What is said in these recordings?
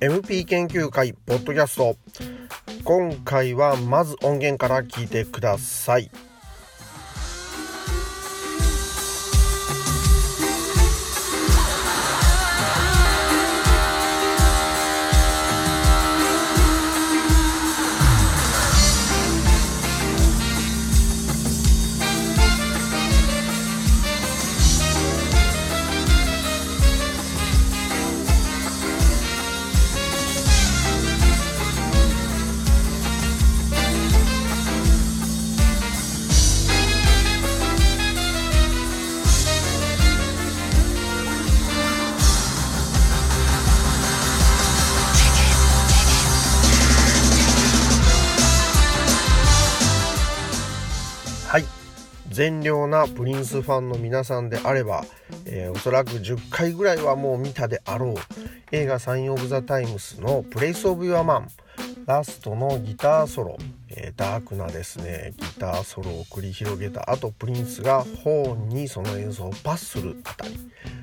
MP 研究会ポッドキャスト。今回はまず音源から聞いてください。善良なプリンスファンの皆さんであれば、えー、おそらく10回ぐらいはもう見たであろう映画「サイン・オブ・ザ・タイムス」の「プレイス・オブ・ユア・マン」ラストのギターソロ、えー、ダークなですねギターソロを繰り広げた後プリンスがホーンにその演奏をパスするあたり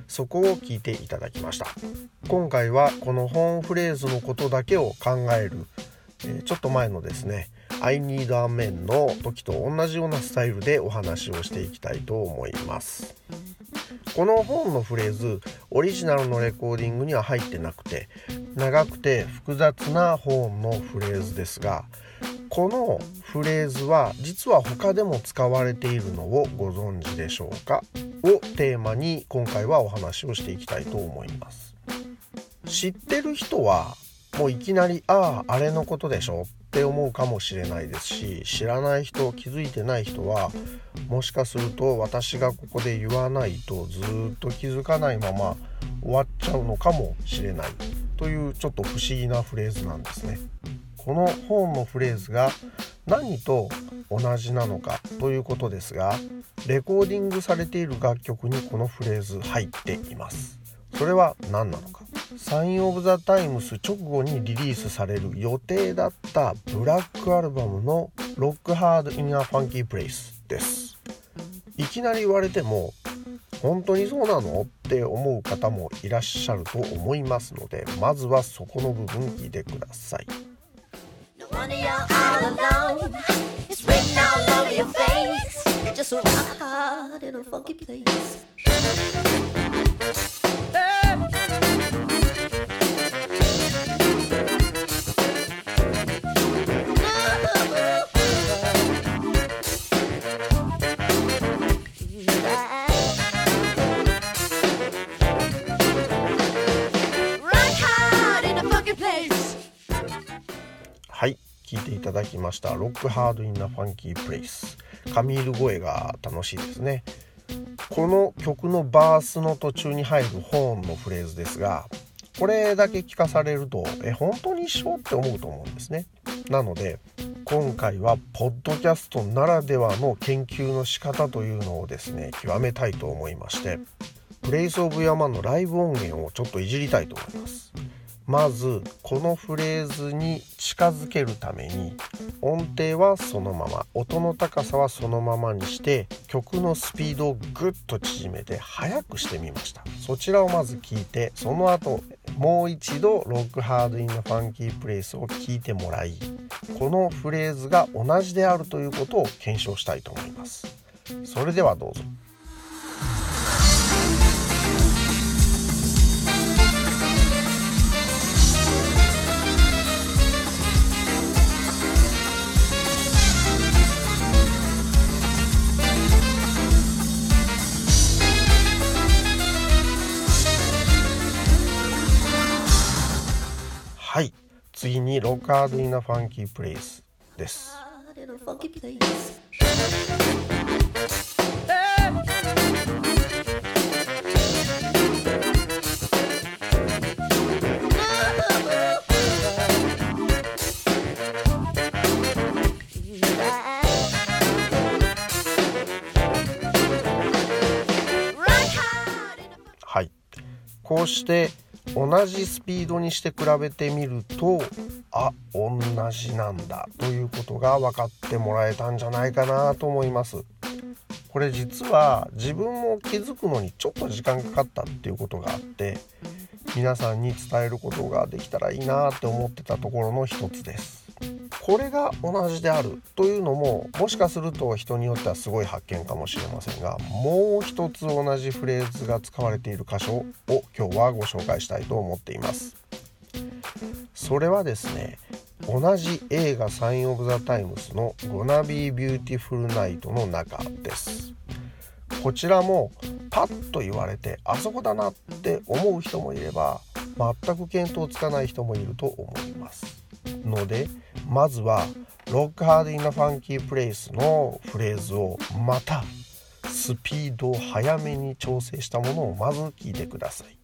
そこを聞いていただきました。今回はこのホーンフレーズのことだけを考える、えー、ちょっと前のですね I need a man の時と同じようなスタイルでお話をしていきたいと思います。この本のフレーズオリジナルのレコーディングには入ってなくて長くて複雑な本のフレーズですがこのフレーズは実は他でも使われているのをご存知でしょうかをテーマに今回はお話をしていきたいと思います。知ってる人はもういきなり「あああれのことでしょ」って思うかもしれないですし知らない人気づいてない人はもしかすると私がここで言わないとずっと気づかないまま終わっちゃうのかもしれないというちょっと不思議なフレーズなんですね。この本のフレーズが何と同じなのかということですがレコーディングされている楽曲にこのフレーズ入っています。それは何なのかサイン・オブ・ザ・タイムス直後にリリースされる予定だったブラックアルバムの「ロックハード・イン・ア・ファンキー・プレイス」です。いきなり言われても本当にそうなのって思う方もいらっしゃると思いますのでまずはそこの部分聞いてください。Just 聞いていただきました「ロックハード・イン・ナ・ファンキー・プレイス」カミール声が楽しいですね。この曲のバースの途中に入るホーンのフレーズですがこれだけ聞かされるとえ本当に一緒って思うと思うんですね。なので今回はポッドキャストならではの研究の仕方というのをですね極めたいと思いましてプレイスオブヤマンのライブ音源をちょっといじりたいと思います。まずこのフレーズに近づけるために音程はそのまま音の高さはそのままにして曲のスピードをぐっと縮めて速くしてみました。そちらをまず聞いてその後もう一度ロックハードインのファンキープレイスを聞いてもらいこのフレーズが同じであるということを検証したいと思います。それではどうぞ。次にロカード・イナ・ファンキー・プレイスです。はい。こうして同じスピードにして比べてみるとあ同じなんだということが分かってもらえたんじゃないかなと思います。これ実は自分も気づくのにちょっと時間かかったっていうことがあって皆さんに伝えることができたらいいなって思ってたところの一つです。これが同じであるというのももしかすると人によってはすごい発見かもしれませんがもう一つ同じフレーズが使われている箇所を今日はご紹介したいと思っています。それはですね同じ映画サイン・オブ・ザ・タイムスの「Gonna Be Beautiful Night」の中です。こちらもパッと言われてあそこだなって思う人もいれば全く見当つかない人もいると思います。のでまずは「ロックハード・イン・ナ・ファンキー・プレイス」のフレーズをまたスピードを早めに調整したものをまず聞いてください。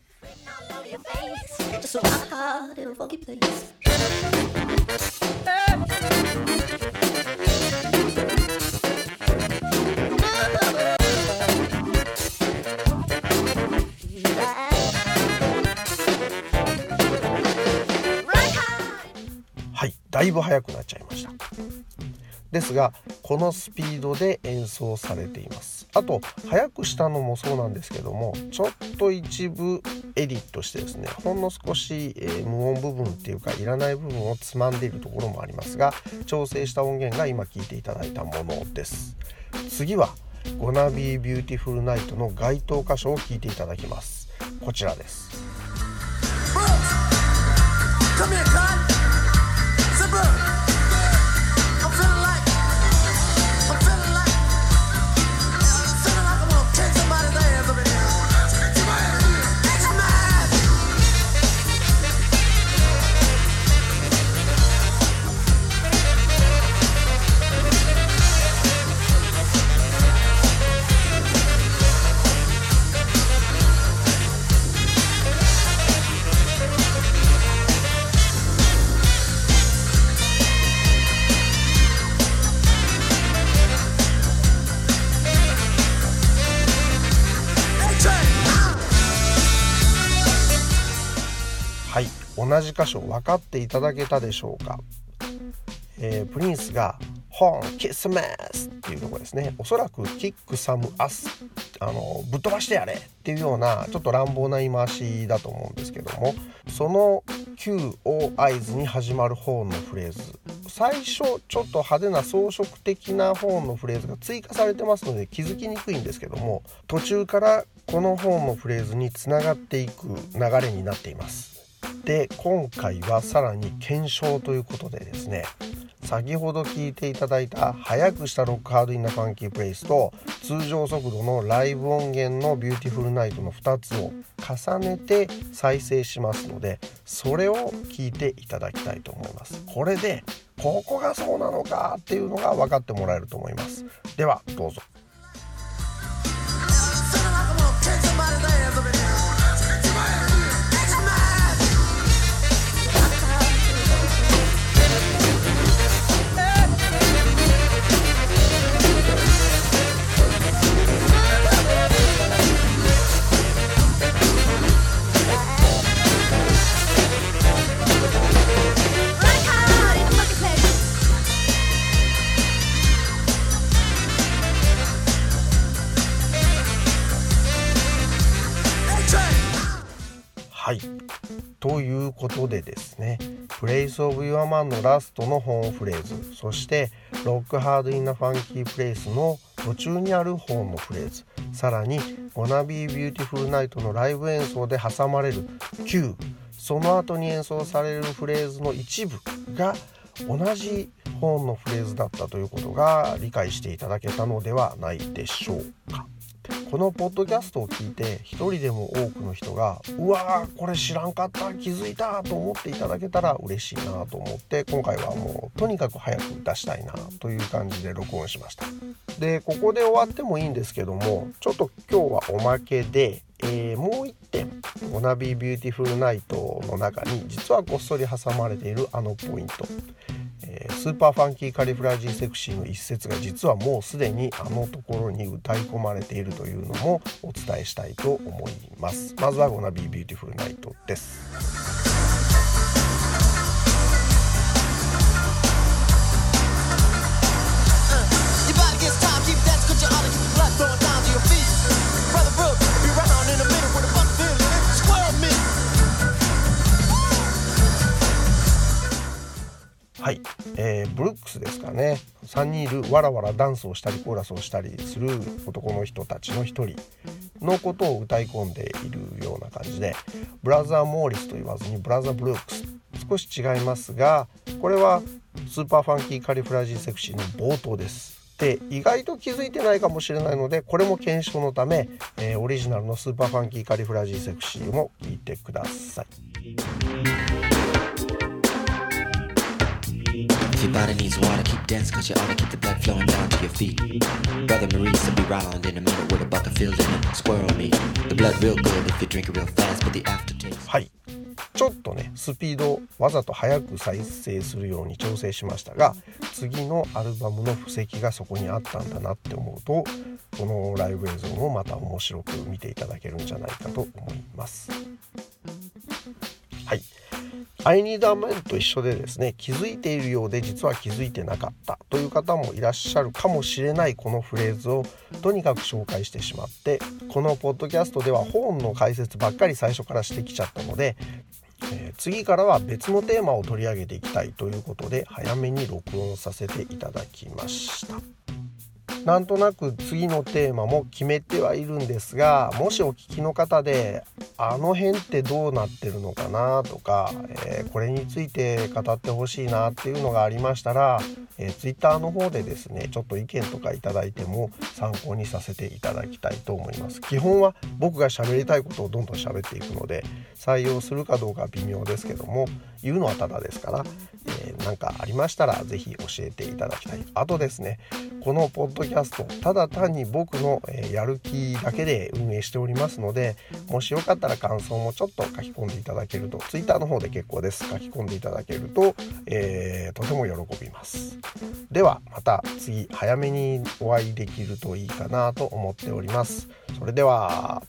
はいだいぶ速くなっちゃいました。ですがこのスピードで演奏されています。あと速くしたのもそうなんですけどもちょっと一部エディットしてですねほんの少し、えー、無音部分っていうかいらない部分をつまんでいるところもありますが調整した音源が今聴いていただいたものです。次は「Gonna Be Beautiful Night」の該当箇所を聴いていただきます。こちらです。はい。同じ箇所分かっていただけたでしょうか、えー、プリンスが「ホーンキスマス」っていうとこですね。おそらく「キックサムアス」あのぶっ飛ばしてやれっていうようなちょっと乱暴な言い回しだと思うんですけども。その Q を合図に始まるホーンのフレーズ。最初ちょっと派手な装飾的なホーンのフレーズが追加されてますので気づきにくいんですけども途中からこのホーンのフレーズにつながっていく流れになっています。で今回はさらに検証ということでですね先ほど聞いていただいた速くしたロックハードインナファンキープレイスと通常速度のライブ音源のビューティフルナイトの2つを重ねて再生しますのでそれを聞いていただきたいと思います。これでここがそうなのかっていうのが分かってもらえると思います。ではどうぞ。ですね「Place of Your Man」のラストの本フレーズ。そして「ロックハード・イン・ナ・ファンキー・プレイス」の途中にある本のフレーズ。さらに「Gonna Be Beautiful Night」のライブ演奏で挟まれる Q その後に演奏されるフレーズの一部が同じ本のフレーズだったということが理解していただけたのではないでしょうか。このポッドキャストを聞いて一人でも多くの人がうわーこれ知らんかった。気づいたと思っていただけたら嬉しいなと思って今回はもうとにかく早く出したいなという感じで録音しました。でここで終わってもいいんですけどもちょっと今日はおまけでえー、もう一点「Gonna Be Beautiful Night」の中に実はこっそり挟まれているあのポイント、えー、 Superfunkycalifragisexy の一節が実はもうすでにあのところに歌い込まれているというのもお伝えしたいと思います。まずは Gonna Be Beautiful Night です。えー、ブルックスですかね3人いるわらわらダンスをしたりコーラスをしたりする男の人たちの一人のことを歌い込んでいるような感じで Brother Maurice と言わずに Brother Brooks 少し違いますがこれは Superfunkycalifragisexy の冒頭です。で意外と気づいてないかもしれないのでこれも検証のため、えー、オリジナルの Superfunkycalifragisexy も聴いてください。If your body needs water, keep dense, cause you ought to keep the blood flowing down to your feet. Brother Maurice will be round in a minute with a bucket filled in it. Squirrel meat. The blood real good if you drink it real fast, but the aftertaste. はい。ちょっとね、スピードをわざと速く再生するように調整しましたが、次のアルバムの布石がそこにあったんだなって思うと、このライブ映像もまた面白く見ていただけるんじゃないかと思います。アイニーダーマンと一緒でですね気づいているようで実は気づいてなかったという方もいらっしゃるかもしれないこのフレーズをとにかく紹介してしまってこのポッドキャストでは本の解説ばっかり最初からしてきちゃったので、えー、次からは別のテーマを取り上げていきたいということで早めに録音させていただきました。なんとなく次のテーマも決めてはいるんですがもしお聞きの方であの辺ってどうなってるのかなとか、えー、これについて語ってほしいなっていうのがありましたら、えー、Twitter の方でですねちょっと意見とかいただいても参考にさせていただきたいと思います。基本は僕が喋りたいことをどんどん喋っていくので採用するかどうか微妙ですけども言うのはただですから、えー、なんかありましたら是非教えていただきたい。あとですねこのポッドキャストただ単に僕の、えやる気だけで運営しておりますのでもしよかったら感想もちょっと書き込んでいただけると Twitter の方で結構です。書き込んでいただけると、えー、とても喜びます。ではまた次早めにお会いできるといいかなと思っております。それでは。